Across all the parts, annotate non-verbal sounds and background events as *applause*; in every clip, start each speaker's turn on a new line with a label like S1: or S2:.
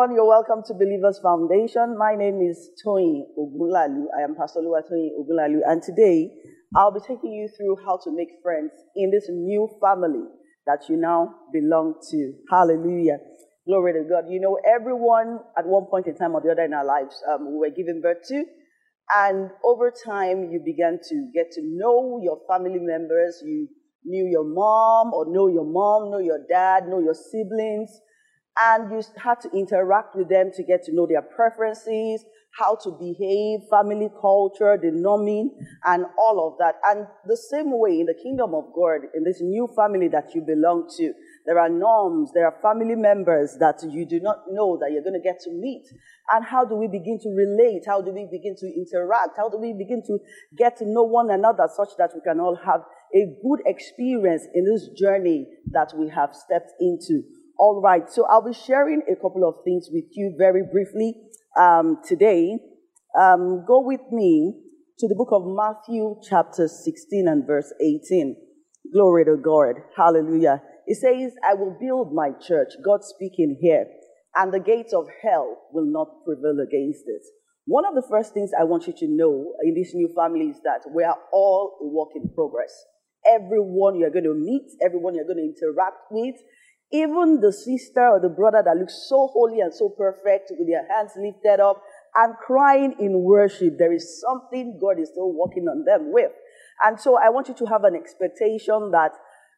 S1: Everyone. You're welcome to Believers Foundation. My name is Tony Ogulalu. I am Pastor Lua Tony Ogulalu, and today I'll be taking you through how to make friends in this new family that you now belong to. Hallelujah. Glory to God. You know, everyone at one point in time or the other in our lives, um, we were given birth to, and over time you began to get to know your family members. You knew your mom, or know your mom, know your dad, know your siblings and you had to interact with them to get to know their preferences, how to behave, family culture, the norming, and all of that. And the same way in the kingdom of God, in this new family that you belong to, there are norms, there are family members that you do not know that you're going to get to meet. And how do we begin to relate? How do we begin to interact? How do we begin to get to know one another such that we can all have a good experience in this journey that we have stepped into? All right, so I'll be sharing a couple of things with you very briefly um, today. Um, go with me to the book of Matthew, chapter 16 and verse 18. Glory to God. Hallelujah. It says, I will build my church, God speaking here, and the gates of hell will not prevail against it. One of the first things I want you to know in this new family is that we are all a work in progress. Everyone you're going to meet, everyone you're going to interact with, even the sister or the brother that looks so holy and so perfect with their hands lifted up and crying in worship, there is something God is still working on them with. And so I want you to have an expectation that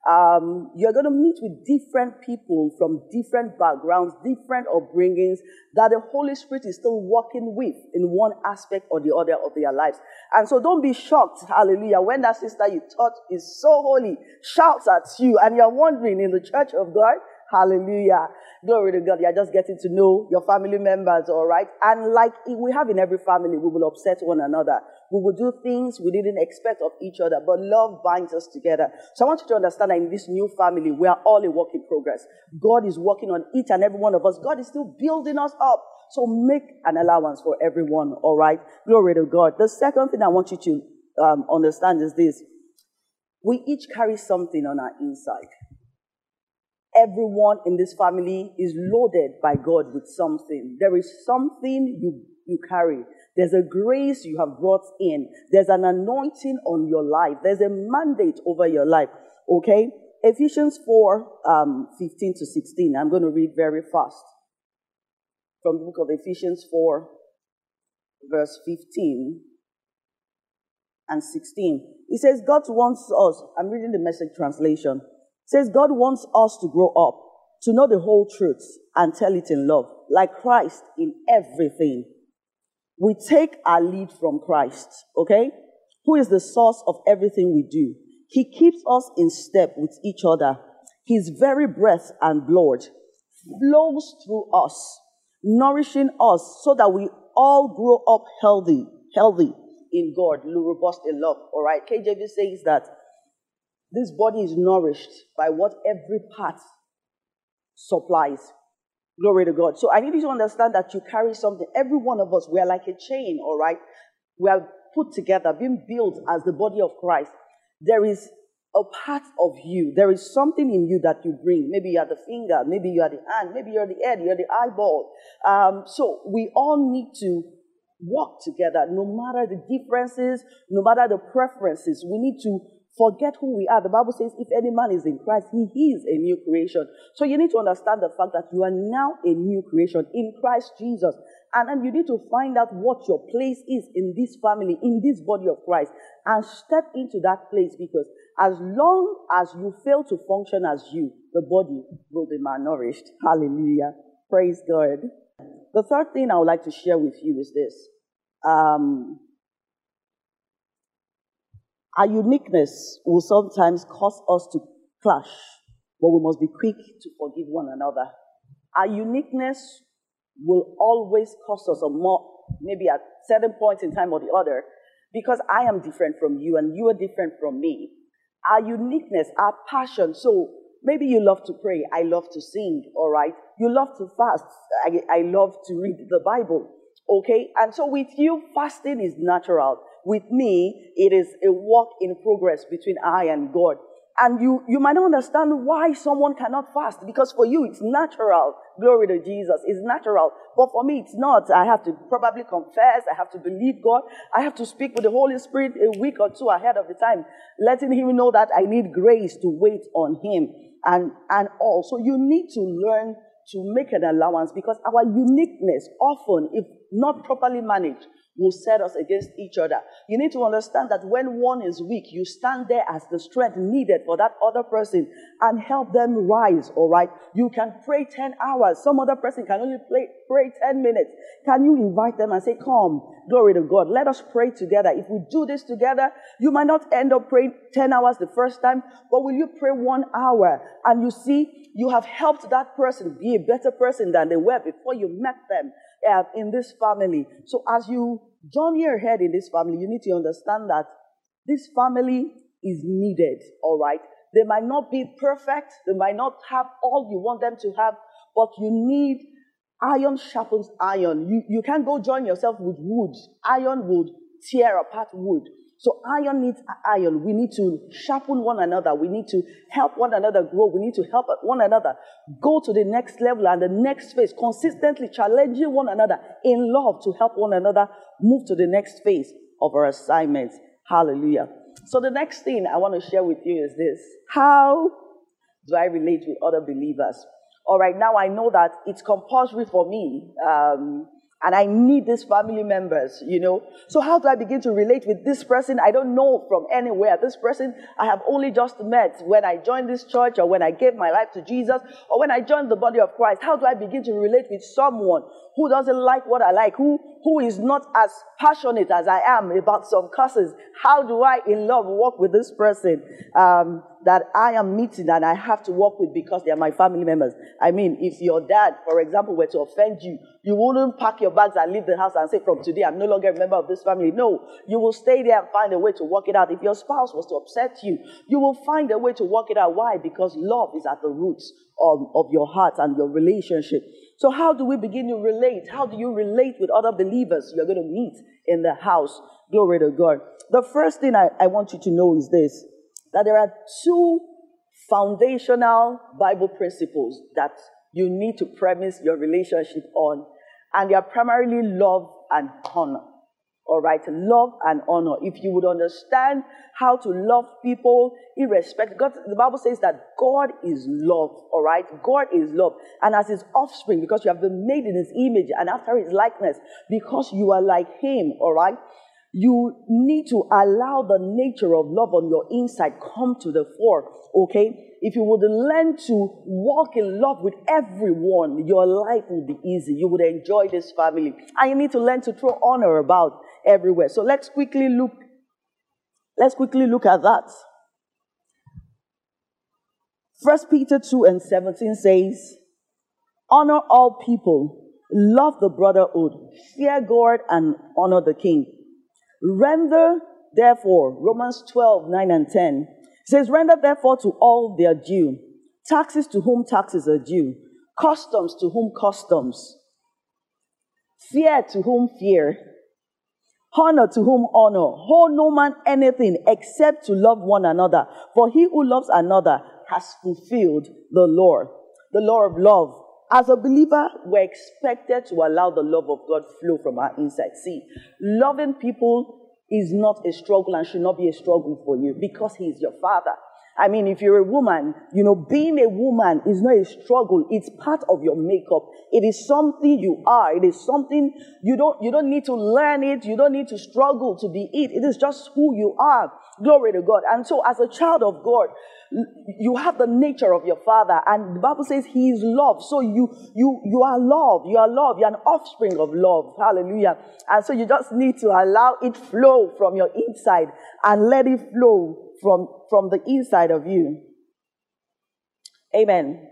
S1: um, you're going to meet with different people from different backgrounds, different upbringings, that the Holy Spirit is still working with in one aspect or the other of their lives. And so don't be shocked, hallelujah, when that sister you thought is so holy shouts at you and you're wondering in the church of God, hallelujah, Glory to God. You're just getting to know your family members, all right? And like we have in every family, we will upset one another. We will do things we didn't expect of each other, but love binds us together. So I want you to understand that in this new family, we are all a work in progress. God is working on each and every one of us. God is still building us up. So make an allowance for everyone, all right? Glory to God. The second thing I want you to um, understand is this. We each carry something on our inside. Everyone in this family is loaded by God with something. There is something you, you carry. There's a grace you have brought in. There's an anointing on your life. There's a mandate over your life. Okay? Ephesians 4 um, 15 to 16. I'm going to read very fast from the book of Ephesians 4, verse 15 and 16. It says, God wants us, I'm reading the message translation says God wants us to grow up, to know the whole truth and tell it in love, like Christ in everything. We take our lead from Christ, okay? Who is the source of everything we do. He keeps us in step with each other. His very breath and blood flows through us, nourishing us so that we all grow up healthy, healthy in God, robust in love. All right. KJV says that this body is nourished by what every part supplies. Glory to God. So I need you to understand that you carry something. Every one of us, we are like a chain, all right? We are put together, being built as the body of Christ. There is a part of you. There is something in you that you bring. Maybe you are the finger, maybe you are the hand, maybe you're the head, you're the eyeball. Um, so we all need to work together, no matter the differences, no matter the preferences. We need to Forget who we are. The Bible says, if any man is in Christ, he is a new creation. So you need to understand the fact that you are now a new creation in Christ Jesus. And then you need to find out what your place is in this family, in this body of Christ, and step into that place because as long as you fail to function as you, the body will be malnourished. Hallelujah. Praise God. The third thing I would like to share with you is this. Um, our uniqueness will sometimes cause us to clash, but we must be quick to forgive one another. Our uniqueness will always cost us a more, maybe at certain points in time or the other, because I am different from you and you are different from me. Our uniqueness, our passion. So maybe you love to pray. I love to sing. All right. You love to fast. I, I love to read the Bible. Okay. And so with you, fasting is natural. With me, it is a work in progress between I and God. and you, you might not understand why someone cannot fast because for you it's natural. Glory to Jesus. It's natural. But for me it's not. I have to probably confess. I have to believe God. I have to speak with the Holy Spirit a week or two ahead of the time, letting Him know that I need grace to wait on Him and, and all. So you need to learn to make an allowance because our uniqueness often, if not properly managed, will set us against each other. You need to understand that when one is weak, you stand there as the strength needed for that other person and help them rise, all right? You can pray 10 hours. Some other person can only pray, pray 10 minutes. Can you invite them and say, Come, glory to God, let us pray together. If we do this together, you might not end up praying 10 hours the first time, but will you pray one hour and you see you have helped that person be a better person than they were before you met them? Uh, in this family. So as you journey ahead in this family, you need to understand that this family is needed, all right? They might not be perfect, they might not have all you want them to have, but you need iron sharpens iron. You, you can't go join yourself with wood. Iron would tear apart wood. So iron needs iron. We need to sharpen one another. We need to help one another grow. We need to help one another go to the next level and the next phase, consistently challenging one another in love to help one another move to the next phase of our assignments. Hallelujah. So the next thing I want to share with you is this. How do I relate with other believers? All right, now I know that it's compulsory for me um, and I need these family members, you know. So how do I begin to relate with this person I don't know from anywhere? This person I have only just met when I joined this church or when I gave my life to Jesus or when I joined the body of Christ. How do I begin to relate with someone who doesn't like what I like, who, who is not as passionate as I am about some causes? How do I in love walk with this person? Um, that I am meeting and I have to work with because they are my family members. I mean, if your dad, for example, were to offend you, you wouldn't pack your bags and leave the house and say, from today, I'm no longer a member of this family. No, you will stay there and find a way to work it out. If your spouse was to upset you, you will find a way to work it out. Why? Because love is at the roots of, of your heart and your relationship. So how do we begin to relate? How do you relate with other believers you're going to meet in the house? Glory to God. The first thing I, I want you to know is this that there are two foundational Bible principles that you need to premise your relationship on, and they are primarily love and honor. All right, love and honor. If you would understand how to love people, irrespective, God, the Bible says that God is love. All right, God is love, and as His offspring, because you have been made in His image and after His likeness, because you are like Him. All right, you need to allow the nature of love on your inside come to the fore, okay? If you would learn to walk in love with everyone, your life will be easy. You would enjoy this family. And you need to learn to throw honor about everywhere. So let's quickly look let's quickly look at that. First Peter 2 and 17 says, Honor all people, love the brotherhood, fear God and honor the king. Render, therefore, Romans 12, 9 and 10 says, Render, therefore, to all their due, taxes to whom taxes are due, customs to whom customs, fear to whom fear, honor to whom honor. Hold no man anything except to love one another. For he who loves another has fulfilled the law, the law of love. As a believer, we're expected to allow the love of God flow from our inside. See, loving people is not a struggle and should not be a struggle for you because He is your Father. I mean, if you're a woman, you know, being a woman is not a struggle. It's part of your makeup. It is something you are. It is something you don't, you don't need to learn it. You don't need to struggle to be it. It is just who you are. Glory to God. And so as a child of God, you have the nature of your father and the bible says he is love so you you you are love you are love you're an offspring of love hallelujah and so you just need to allow it flow from your inside and let it flow from from the inside of you amen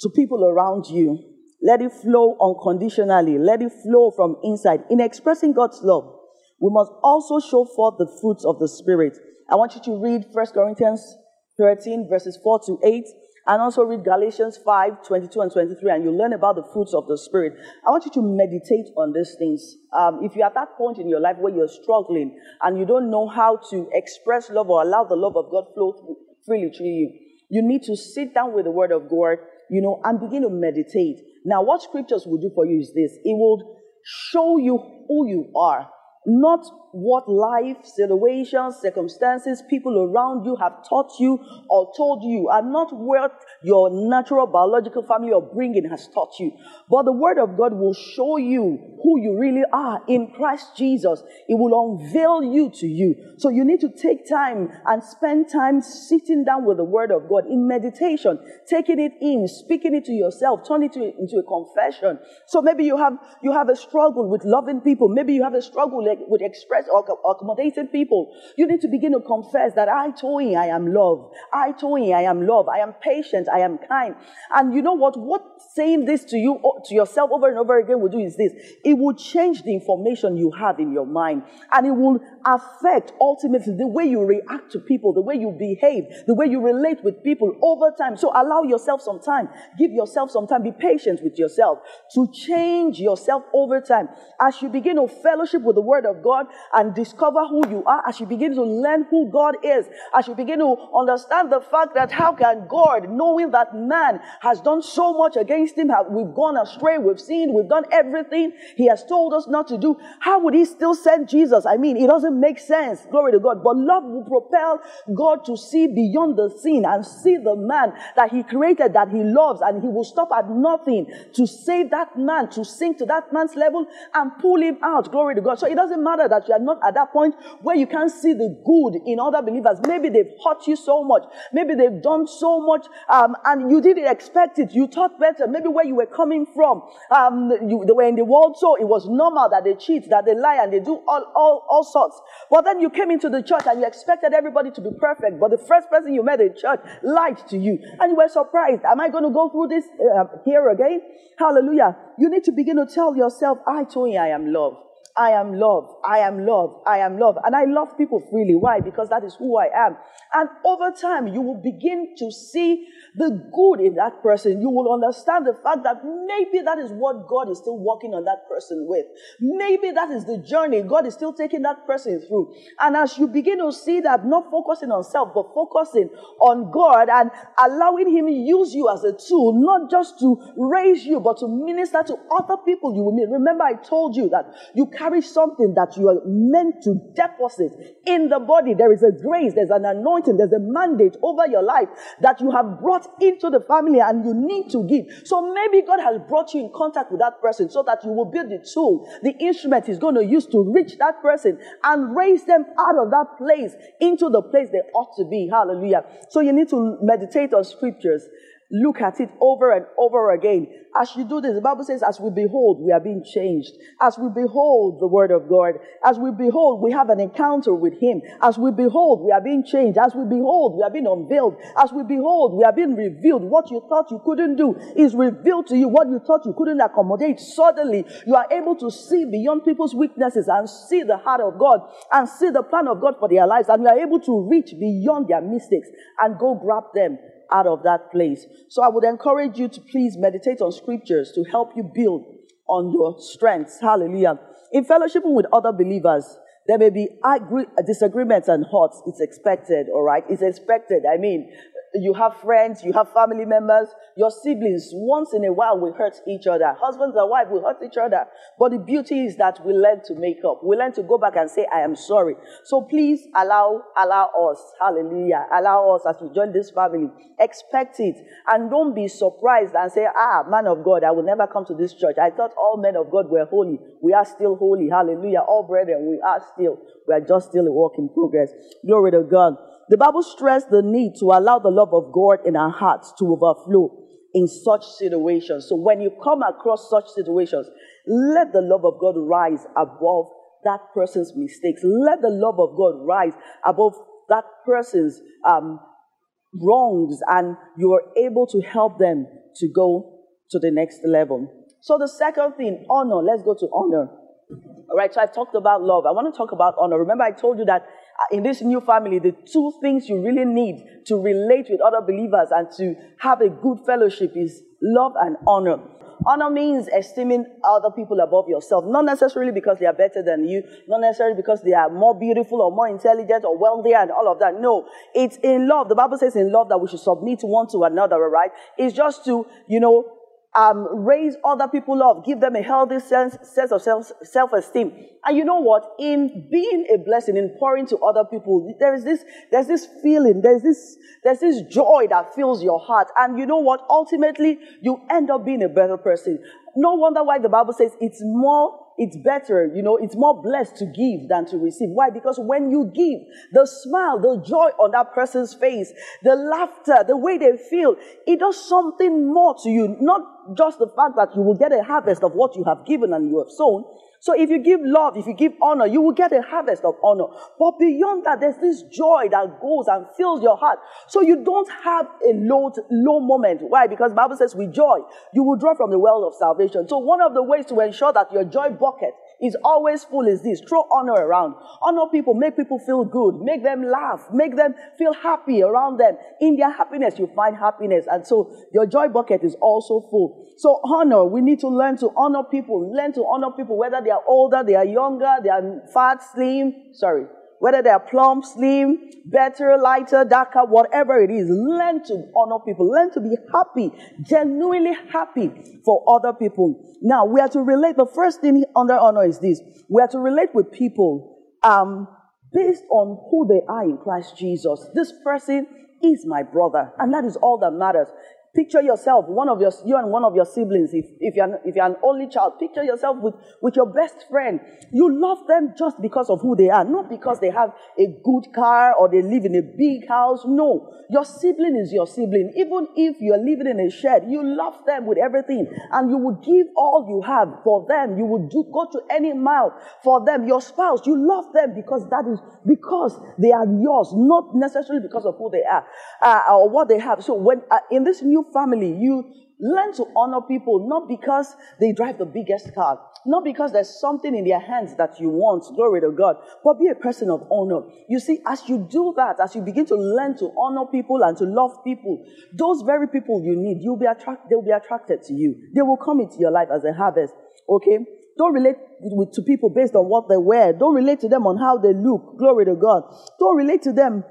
S1: to people around you let it flow unconditionally let it flow from inside in expressing god's love we must also show forth the fruits of the Spirit. I want you to read 1 Corinthians 13, verses 4 to 8. And also read Galatians 5 22 and 23, and you'll learn about the fruits of the Spirit. I want you to meditate on these things. Um, if you're at that point in your life where you're struggling and you don't know how to express love or allow the love of God flow freely through you, you need to sit down with the Word of God, you know, and begin to meditate. Now, what scriptures will do for you is this it will show you who you are, not what life, situations, circumstances, people around you have taught you or told you are not what your natural biological family or bringing has taught you. But the Word of God will show you who you really are in Christ Jesus. It will unveil you to you. So you need to take time and spend time sitting down with the Word of God in meditation, taking it in, speaking it to yourself, turning it into a confession. So maybe you have, you have a struggle with loving people. Maybe you have a struggle with expressing or accommodated people. You need to begin to confess that I, Toyin, I am love. I, Toyin, I am love. I am patient. I am kind. And you know what? What saying this to you, to yourself over and over again will do is this. It will change the information you have in your mind. And it will affect ultimately the way you react to people, the way you behave, the way you relate with people over time. So allow yourself some time. Give yourself some time. Be patient with yourself to change yourself over time. As you begin to fellowship with the word of God and discover who you are, as you begin to learn who God is, as you begin to understand the fact that how can God, knowing that man has done so much against him, have, we've gone astray, we've sinned, we've done everything he has told us not to do, how would he still send Jesus? I mean, it doesn't make sense. Glory to God. But love will propel God to see beyond the sin and see the man that he created, that he loves, and he will stop at nothing to save that man, to sink to that man's level and pull him out. Glory to God. So it doesn't matter that you are not at that point where you can't see the good in other believers. Maybe they've hurt you so much. Maybe they've done so much um, and you didn't expect it. You thought better. Maybe where you were coming from, um, you, they were in the world, so it was normal that they cheat, that they lie, and they do all, all, all sorts. But then you came into the church and you expected everybody to be perfect, but the first person you met in church lied to you, and you were surprised. Am I going to go through this uh, here again? Hallelujah. You need to begin to tell yourself, I you I am loved. I am love. I am love. I am love. And I love people freely. Why? Because that is who I am. And over time, you will begin to see the good in that person. You will understand the fact that maybe that is what God is still working on that person with. Maybe that is the journey God is still taking that person through. And as you begin to see that, not focusing on self, but focusing on God and allowing Him use you as a tool, not just to raise you, but to minister to other people you will meet. Remember, I told you that you carry something that you are meant to deposit in the body. There is a grace, there's an anointing, there's a mandate over your life that you have brought into the family and you need to give. So maybe God has brought you in contact with that person so that you will build the tool, the instrument He's going to use to reach that person and raise them out of that place into the place they ought to be. Hallelujah. So you need to meditate on scriptures look at it over and over again. As you do this, the Bible says, as we behold, we are being changed. As we behold the word of God, as we behold, we have an encounter with him. As we behold, we are being changed. As we behold, we are being unveiled. As we behold, we are being revealed. What you thought you couldn't do is revealed to you. What you thought you couldn't accommodate, suddenly you are able to see beyond people's weaknesses and see the heart of God and see the plan of God for their lives. And you are able to reach beyond their mistakes and go grab them out of that place. So I would encourage you to please meditate on scriptures to help you build on your strengths. Hallelujah. In fellowship with other believers, there may be disagreements and hurts. It's expected, all right? It's expected. I mean, you have friends, you have family members, your siblings, once in a while we hurt each other. Husbands and wives, we hurt each other. But the beauty is that we learn to make up. We learn to go back and say, I am sorry. So please allow, allow us, hallelujah, allow us as we join this family. Expect it. And don't be surprised and say, ah, man of God, I will never come to this church. I thought all men of God were holy. We are still holy. Hallelujah. All brethren, we are still. We are just still a work in progress. Glory to God. The Bible stressed the need to allow the love of God in our hearts to overflow in such situations. So when you come across such situations, let the love of God rise above that person's mistakes. Let the love of God rise above that person's um, wrongs, and you are able to help them to go to the next level. So the second thing, honor. Let's go to honor. All right, so I've talked about love. I want to talk about honor. Remember, I told you that in this new family, the two things you really need to relate with other believers and to have a good fellowship is love and honor. Honor means esteeming other people above yourself, not necessarily because they are better than you, not necessarily because they are more beautiful or more intelligent or wealthier and all of that. No, it's in love. The Bible says in love that we should submit one to another, right? It's just to, you know, um, raise other people up, give them a healthy sense, sense of self, self-esteem. And you know what? In being a blessing, in pouring to other people, there is this, there's this feeling, there's this, there's this joy that fills your heart. And you know what? Ultimately, you end up being a better person. No wonder why the Bible says it's more it's better, you know, it's more blessed to give than to receive. Why? Because when you give, the smile, the joy on that person's face, the laughter, the way they feel, it does something more to you. Not just the fact that you will get a harvest of what you have given and you have sown, so if you give love, if you give honor, you will get a harvest of honor. But beyond that, there's this joy that goes and fills your heart. So you don't have a low, low moment. Why? Because Bible says with joy, you will draw from the well of salvation. So one of the ways to ensure that your joy bucket is always full is this. Throw honor around. Honor people, make people feel good, make them laugh, make them feel happy around them. In their happiness, you find happiness. And so your joy bucket is also full. So honor, we need to learn to honor people, learn to honor people, whether they are older, they are younger, they are fat, slim, sorry, whether they are plump, slim, better, lighter, darker, whatever it is, learn to honor people. Learn to be happy, genuinely happy for other people. Now, we are to relate. The first thing under honor is this we are to relate with people um, based on who they are in Christ Jesus. This person is my brother, and that is all that matters. Picture yourself, one of your, you and one of your siblings, if, if, you're, if you're an only child, picture yourself with, with your best friend. You love them just because of who they are, not because they have a good car or they live in a big house. No, your sibling is your sibling. Even if you're living in a shed, you love them with everything and you would give all you have for them. You would do, go to any mile for them. Your spouse, you love them because that is because they are yours, not necessarily because of who they are uh, or what they have. So when uh, in this new family, you learn to honor people not because they drive the biggest car, not because there's something in their hands that you want, glory to God, but be a person of honor. You see, as you do that, as you begin to learn to honor people and to love people, those very people you need, you'll be attracted, they'll be attracted to you. They will come into your life as a harvest. Okay? Don't relate with, to people based on what they wear. Don't relate to them on how they look. Glory to God. Don't relate to them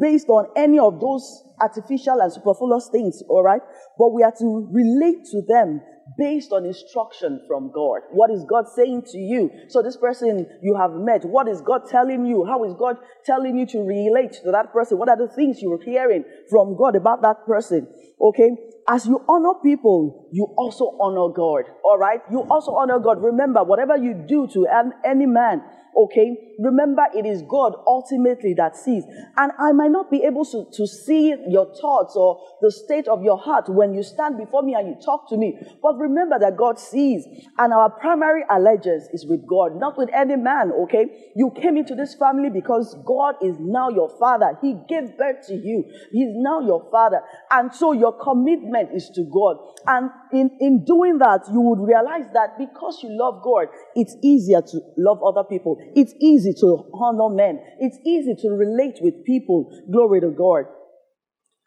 S1: based on any of those artificial and superfluous things, all right? But we are to relate to them based on instruction from God. What is God saying to you? So, this person you have met, what is God telling you? How is God telling you to relate to that person? What are the things you're hearing from God about that person? Okay? As you honor people, you also honor God. All right? You also honor God. Remember, whatever you do to any man, okay? Remember, it is God ultimately that sees. And I might not be able to, to see your thoughts or the state of your heart when you stand before me and you talk to me. But remember that God sees. And our primary allegiance is with God, not with any man, okay? You came into this family because God is now your father. He gave birth to you. He's now your father. And so your commitment is to God. And in, in doing that, you would realize that because you love God, it's easier to love other people. It's easy to honor men. It's easy to relate with people. Glory to God.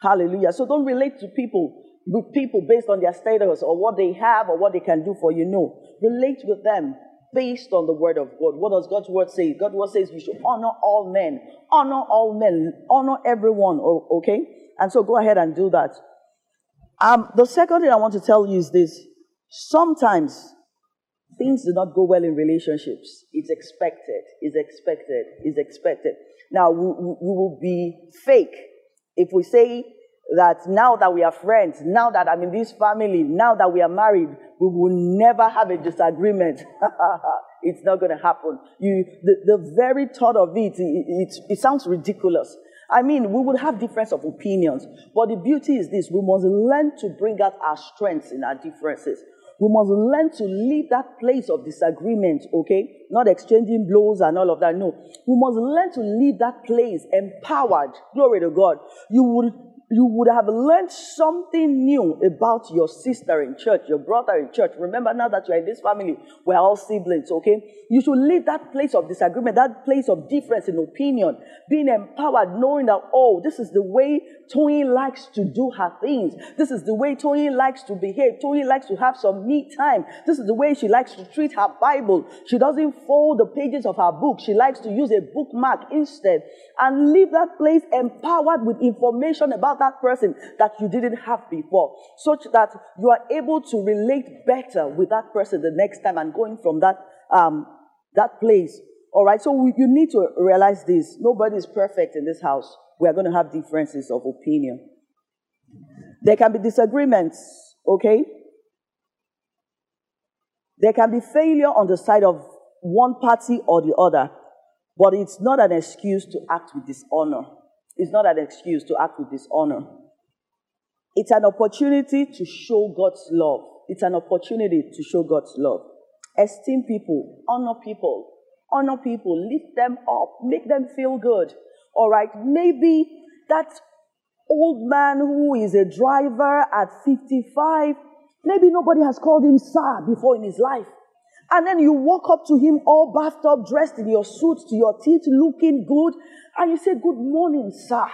S1: Hallelujah. So don't relate to people with people based on their status or what they have or what they can do for you. No. Relate with them based on the word of God. What does God's word say? God's word says we should honor all men. Honor all men. Honor everyone. Okay? And so go ahead and do that. Um, the second thing I want to tell you is this. Sometimes things do not go well in relationships. It's expected. It's expected. It's expected. Now, we, we will be fake if we say that now that we are friends, now that I'm in this family, now that we are married, we will never have a disagreement. *laughs* it's not going to happen. You, the, the very thought of it, it, it, it sounds ridiculous. I mean, we would have difference of opinions, but the beauty is this: we must learn to bring out our strengths in our differences. We must learn to leave that place of disagreement, okay? Not exchanging blows and all of that. No. We must learn to leave that place empowered. Glory to God. You will you would have learned something new about your sister in church, your brother in church. Remember now that you're in this family, we're all siblings, okay? You should leave that place of disagreement, that place of difference in opinion, being empowered, knowing that, oh, this is the way Tony likes to do her things. This is the way Tony likes to behave. Tony likes to have some me time. This is the way she likes to treat her Bible. She doesn't fold the pages of her book. She likes to use a bookmark instead and leave that place empowered with information about that person that you didn't have before, such that you are able to relate better with that person the next time and going from that, um, that place. All right, so we, you need to realize this. Nobody is perfect in this house. We are going to have differences of opinion. There can be disagreements, okay? There can be failure on the side of one party or the other, but it's not an excuse to act with dishonor. It's not an excuse to act with dishonor. It's an opportunity to show God's love. It's an opportunity to show God's love. Esteem people, honor people, honor people, lift them up, make them feel good. All right, maybe that old man who is a driver at 55, maybe nobody has called him sir before in his life. And then you walk up to him all bathed up, dressed in your suit, to your teeth looking good, and you say, Good morning, sir.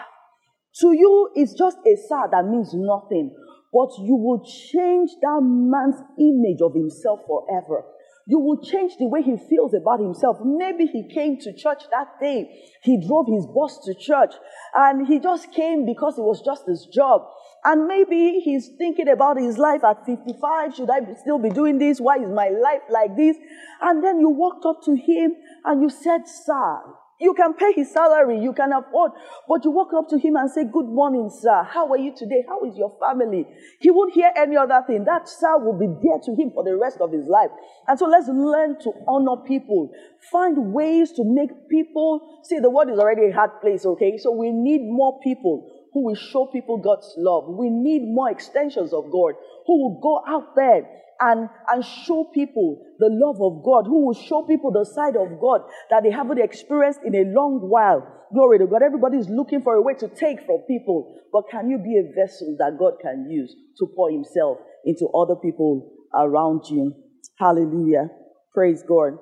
S1: To you, it's just a sir that means nothing, but you will change that man's image of himself forever. You will change the way he feels about himself. Maybe he came to church that day. He drove his bus to church and he just came because it was just his job. And maybe he's thinking about his life at 55. Should I still be doing this? Why is my life like this? And then you walked up to him and you said, Sir, you can pay his salary, you can afford, but you walk up to him and say, Good morning, sir. How are you today? How is your family? He won't hear any other thing. That sir will be dear to him for the rest of his life. And so let's learn to honor people. Find ways to make people see the world is already a hard place, okay? So we need more people who will show people God's love. We need more extensions of God who will go out there and, and show people the love of God, who will show people the side of God that they haven't experienced in a long while. Glory to God. Everybody is looking for a way to take from people. But can you be a vessel that God can use to pour Himself into other people around you? Hallelujah. Praise God.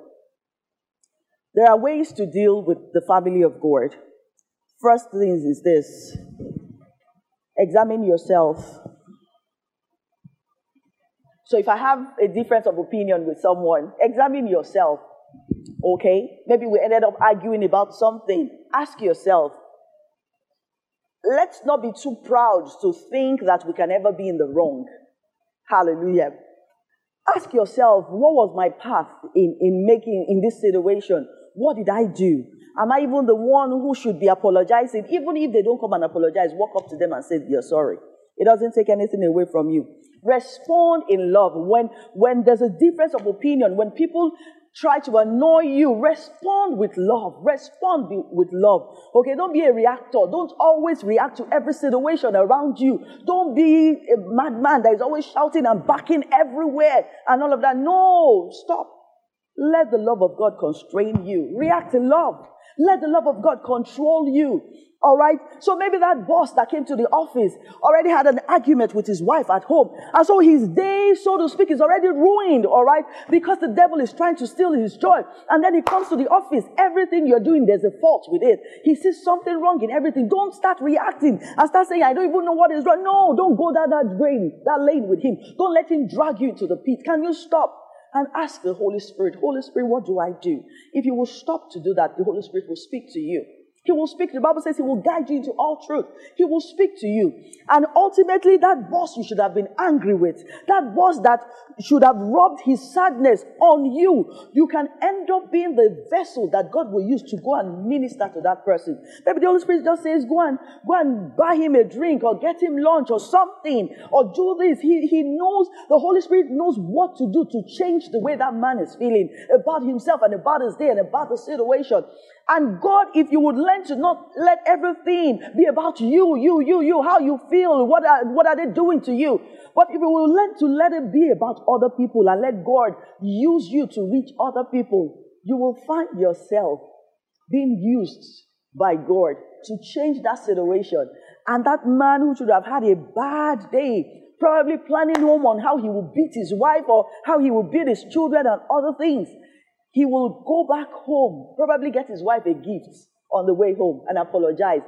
S1: There are ways to deal with the family of God. First thing is this examine yourself so if I have a difference of opinion with someone, examine yourself. Okay? Maybe we ended up arguing about something. Ask yourself. Let's not be too proud to think that we can ever be in the wrong. Hallelujah. Ask yourself, what was my path in, in making in this situation? What did I do? Am I even the one who should be apologizing? Even if they don't come and apologize, walk up to them and say, You're sorry. It doesn't take anything away from you. Respond in love. When, when there's a difference of opinion, when people try to annoy you, respond with love. Respond with love. Okay, don't be a reactor. Don't always react to every situation around you. Don't be a madman that is always shouting and backing everywhere and all of that. No, stop. Let the love of God constrain you. React in love. Let the love of God control you. All right. So maybe that boss that came to the office already had an argument with his wife at home. And so his day, so to speak, is already ruined. All right. Because the devil is trying to steal his joy. And then he comes to the office. Everything you're doing, there's a fault with it. He sees something wrong in everything. Don't start reacting and start saying, I don't even know what is wrong. No, don't go down that drain, that lane with him. Don't let him drag you into the pit. Can you stop? And ask the Holy Spirit, Holy Spirit, what do I do? If you will stop to do that, the Holy Spirit will speak to you. He will speak. The Bible says he will guide you into all truth. He will speak to you. And ultimately, that boss you should have been angry with, that boss that should have rubbed his sadness on you, you can end up being the vessel that God will use to go and minister to that person. Maybe the Holy Spirit just says, go and, go and buy him a drink or get him lunch or something or do this. He, he knows, the Holy Spirit knows what to do to change the way that man is feeling about himself and about his day and about the situation. And God, if you would learn to not let everything be about you, you, you, you, how you feel, what are, what are they doing to you? But if you will learn to let it be about other people and let God use you to reach other people, you will find yourself being used by God to change that situation And that man who should have had a bad day, probably planning home on how he will beat his wife or how he will beat his children and other things, he will go back home, probably get his wife a gift on the way home and apologize.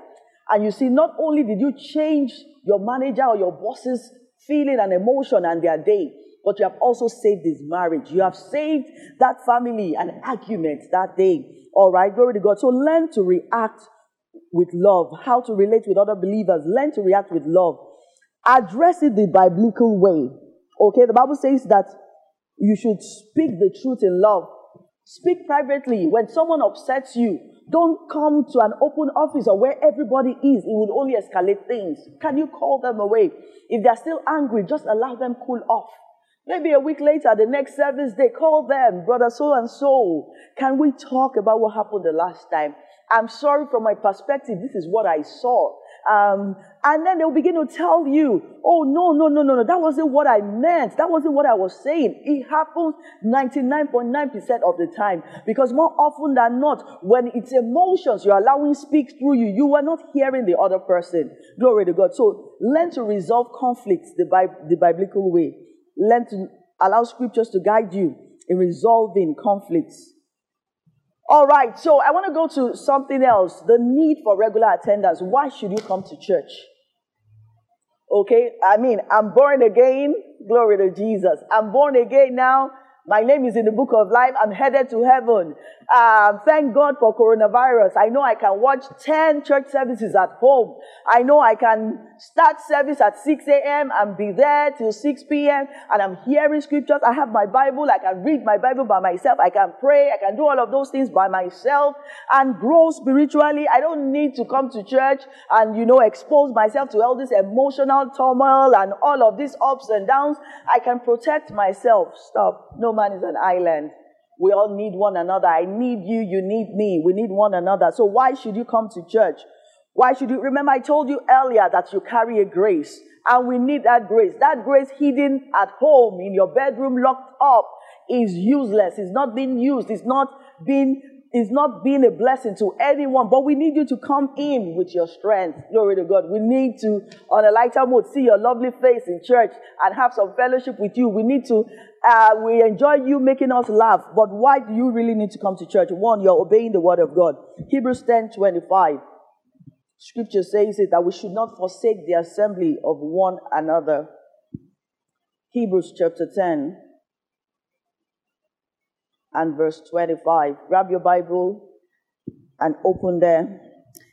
S1: And you see, not only did you change your manager or your boss's feeling and emotion and their day, but you have also saved his marriage. You have saved that family an argument that day. All right, glory to God. So learn to react with love, how to relate with other believers. Learn to react with love. Address it the biblical way. Okay, the Bible says that you should speak the truth in love. Speak privately. When someone upsets you, don't come to an open office or where everybody is. It will only escalate things. Can you call them away? If they're still angry, just allow them cool off. Maybe a week later, the next service, they call them, brother so and so. Can we talk about what happened the last time? I'm sorry from my perspective, this is what I saw. Um, and then they'll begin to tell you, oh, no, no, no, no, no, that wasn't what I meant. That wasn't what I was saying. It happens 99.9% of the time. Because more often than not, when it's emotions you're allowing speak through you, you are not hearing the other person. Glory to God. So learn to resolve conflicts the, the biblical way. Learn to allow scriptures to guide you in resolving conflicts. All right, so I want to go to something else the need for regular attendance. Why should you come to church? Okay, I mean, I'm born again. Glory to Jesus. I'm born again now. My name is in the book of life. I'm headed to heaven. Um, thank God for coronavirus. I know I can watch 10 church services at home. I know I can start service at 6 a.m. and be there till 6 p.m. and I'm hearing scriptures. I have my Bible. I can read my Bible by myself. I can pray. I can do all of those things by myself and grow spiritually. I don't need to come to church and, you know, expose myself to all this emotional turmoil and all of these ups and downs. I can protect myself. Stop. No man is an island. We all need one another. I need you, you need me. We need one another. So why should you come to church? Why should you? Remember, I told you earlier that you carry a grace, and we need that grace. That grace hidden at home in your bedroom, locked up, is useless. It's not being used. It's not being is not being a blessing to anyone, but we need you to come in with your strength. Glory to God. We need to, on a lighter mood, see your lovely face in church and have some fellowship with you. We need to, uh, we enjoy you making us laugh, but why do you really need to come to church? One, you're obeying the word of God. Hebrews 10 25. Scripture says it that we should not forsake the assembly of one another. Hebrews chapter 10 and verse 25. Grab your Bible and open there.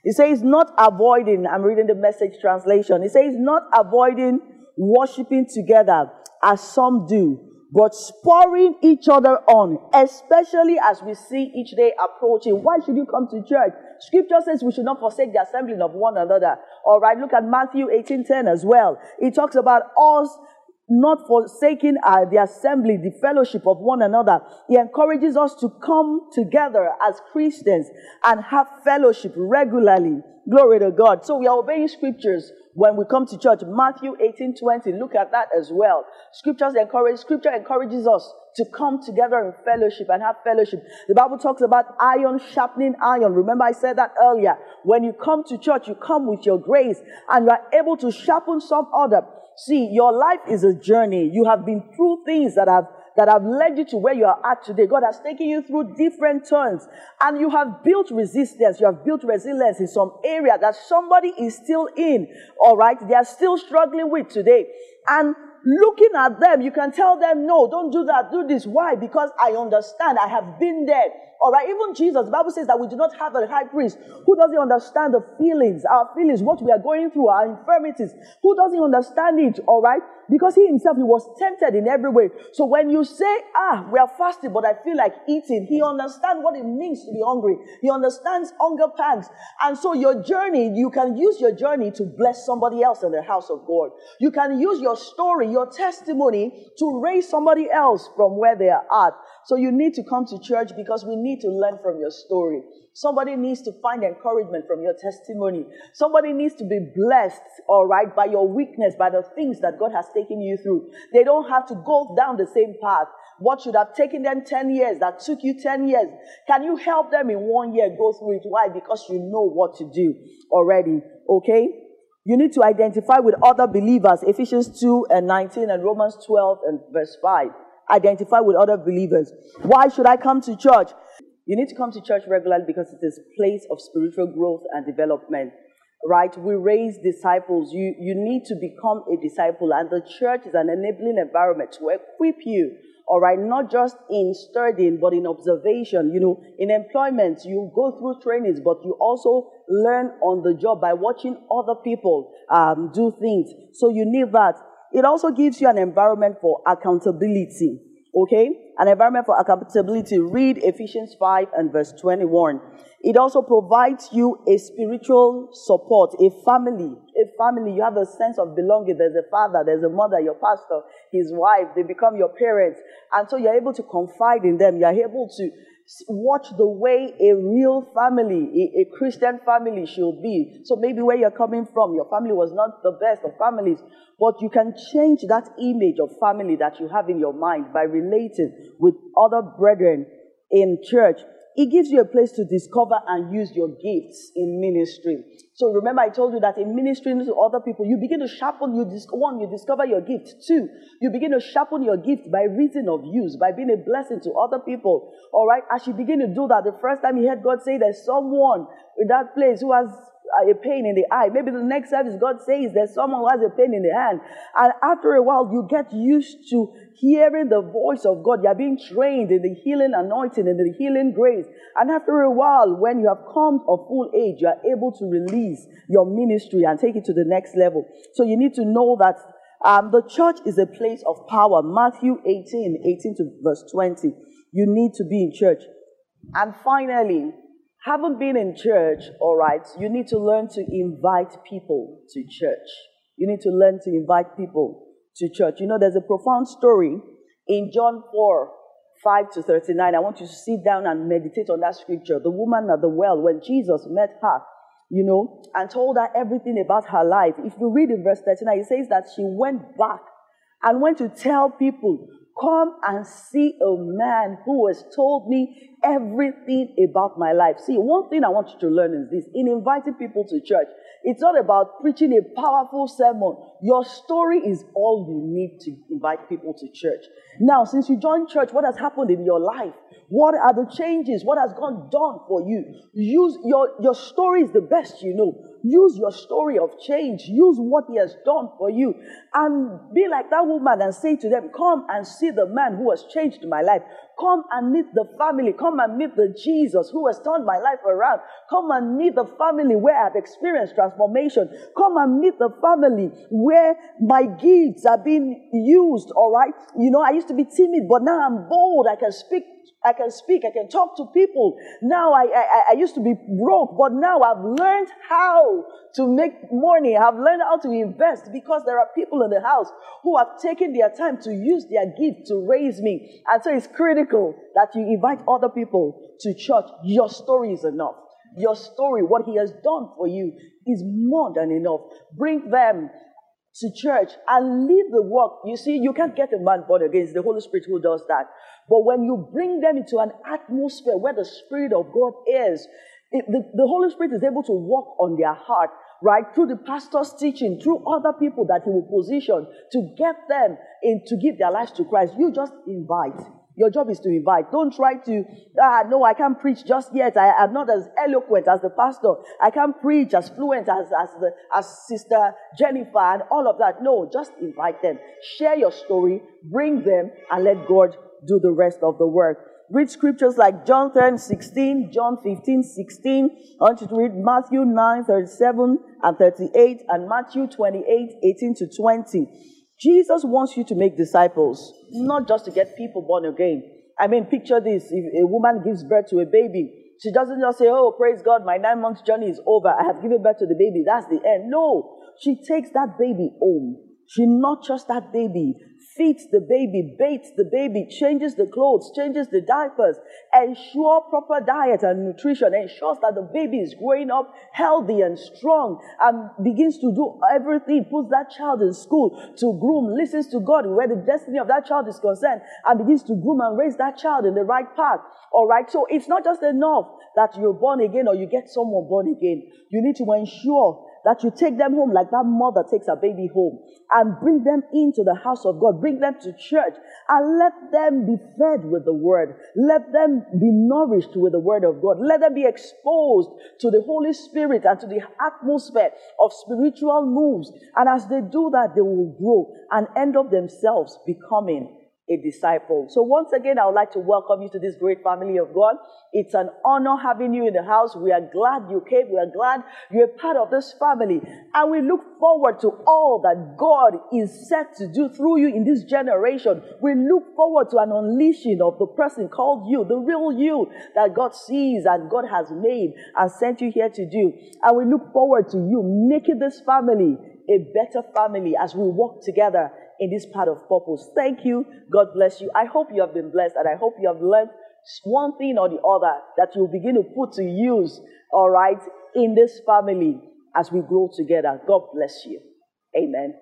S1: It says, not avoiding, I'm reading the message translation. It says, not avoiding worshiping together as some do, but spurring each other on, especially as we see each day approaching. Why should you come to church? Scripture says we should not forsake the assembling of one another. All right, look at Matthew 18:10 as well. It talks about us not forsaking uh, the assembly, the fellowship of one another. He encourages us to come together as Christians and have fellowship regularly. Glory to God. So we are obeying scriptures when we come to church. Matthew 18 20. Look at that as well. Scriptures encourage, scripture encourages us to come together in fellowship and have fellowship. The Bible talks about iron sharpening iron. Remember, I said that earlier. When you come to church, you come with your grace and you are able to sharpen some other. See, your life is a journey. You have been through things that have that have led you to where you are at today. God has taken you through different turns and you have built resistance. You have built resilience in some area that somebody is still in. All right. They are still struggling with today. And looking at them, you can tell them, no, don't do that. Do this. Why? Because I understand. I have been there. All right, even Jesus, the Bible says that we do not have a high priest who doesn't understand the feelings, our feelings, what we are going through, our infirmities, who doesn't understand it, all right? Because he himself, he was tempted in every way. So when you say, ah, we are fasting, but I feel like eating, he understands what it means to be hungry. He understands hunger pangs. And so your journey, you can use your journey to bless somebody else in the house of God. You can use your story, your testimony to raise somebody else from where they are at. So you need to come to church because we need to learn from your story. Somebody needs to find encouragement from your testimony. Somebody needs to be blessed, all right, by your weakness, by the things that God has taken you through. They don't have to go down the same path. What should have taken them 10 years, that took you 10 years, can you help them in one year go through it? Why? Because you know what to do already, okay? You need to identify with other believers. Ephesians 2 and 19 and Romans 12 and verse 5. Identify with other believers. Why should I come to church? You need to come to church regularly because it is a place of spiritual growth and development. Right? We raise disciples. You, you need to become a disciple, and the church is an enabling environment to equip you all right, not just in studying, but in observation. You know, in employment, you go through trainings, but you also learn on the job by watching other people um, do things. So you need that. It also gives you an environment for accountability. Okay? An environment for accountability. Read Ephesians 5 and verse 21. It also provides you a spiritual support, a family. A family, you have a sense of belonging. There's a father, there's a mother, your pastor, his wife, they become your parents. And so you're able to confide in them. You're able to watch the way a real family, a, a, Christian family should be. So maybe where you're coming from, your family was not the best of families, but you can change that image of family that you have in your mind by relating with other brethren in church. It gives you a place to discover and use your gifts in ministry. So remember, I told you that in ministering to other people, you begin to sharpen. You dis- one, you discover your gift. Two, you begin to sharpen your gift by reason of use, by being a blessing to other people. All right. As you begin to do that, the first time you heard God say there's someone in that place who has a pain in the eye. Maybe the next service, God says there's someone who has a pain in the hand. And after a while, you get used to hearing the voice of God. You're being trained in the healing anointing and the healing grace. And after a while, when you have come of full age, you are able to release your ministry and take it to the next level. So you need to know that um, the church is a place of power. Matthew 18, 18 to verse 20. You need to be in church. And finally, haven't been in church, all right, you need to learn to invite people to church. You need to learn to invite people to church. You know, there's a profound story in John 4 5 to 39. I want you to sit down and meditate on that scripture. The woman at the well, when Jesus met her, you know, and told her everything about her life. If you read in verse 39, it says that she went back and went to tell people, Come and see a man who has told me everything about my life. See, one thing I want you to learn is this in inviting people to church, it's not about preaching a powerful sermon. Your story is all you need to invite people to church. Now, since you joined church, what has happened in your life? What are the changes? What has God done for you? Use your, your story is the best you know. Use your story of change. Use what he has done for you. And be like that woman and say to them, Come and see the man who has changed my life. Come and meet the family. Come and meet the Jesus who has turned my life around. Come and meet the family where I've experienced transformation. Come and meet the family where my gifts are being used, all right? You know, I used to be timid, but now I'm bold. I can speak I can speak, I can talk to people. Now I, I, I used to be broke, but now I've learned how to make money. I've learned how to invest because there are people in the house who have taken their time to use their gift to raise me. And so it's critical that you invite other people to church. Your story is enough. Your story, what he has done for you, is more than enough. Bring them to church and leave the work. You see, you can't get a man born again. It's the Holy Spirit who does that. But when you bring them into an atmosphere where the Spirit of God is, it, the, the Holy Spirit is able to walk on their heart, right? Through the pastor's teaching, through other people that he will position to get them in to give their lives to Christ. You just invite. Your job is to invite. Don't try to, ah, no, I can't preach just yet. I am not as eloquent as the pastor. I can't preach as fluent as, as, the, as Sister Jennifer and all of that. No, just invite them. Share your story, bring them, and let God do the rest of the work. Read scriptures like John 10, 16, John 15, 16. I want you to read Matthew 9, 37 and 38, and Matthew 28, 18 to 20. Jesus wants you to make disciples, not just to get people born again. I mean, picture this if a woman gives birth to a baby, she doesn't just say, Oh, praise God, my nine months journey is over. I have given birth to the baby. That's the end. No, she takes that baby home. She nurtures that baby feeds the baby, bathes the baby, changes the clothes, changes the diapers, ensure proper diet and nutrition, ensures that the baby is growing up healthy and strong, and begins to do everything, puts that child in school to groom, listens to God where the destiny of that child is concerned, and begins to groom and raise that child in the right path. All right, so it's not just enough that you're born again or you get someone born again. You need to ensure that you take them home like that mother takes a baby home and bring them into the house of God, bring them to church and let them be fed with the word. Let them be nourished with the word of God. Let them be exposed to the Holy Spirit and to the atmosphere of spiritual moves. And as they do that, they will grow and end up themselves becoming a disciple. So once again, I would like to welcome you to this great family of God. It's an honor having you in the house. We are glad you came. We are glad you're part of this family. And we look forward to all that God is set to do through you in this generation. We look forward to an unleashing of the person called you, the real you that God sees and God has made and sent you here to do. And we look forward to you making this family a better family as we walk together in this part of purpose. Thank you. God bless you. I hope you have been blessed and I hope you have learned one thing or the other that you'll begin to put to use, all right, in this family as we grow together. God bless you. Amen.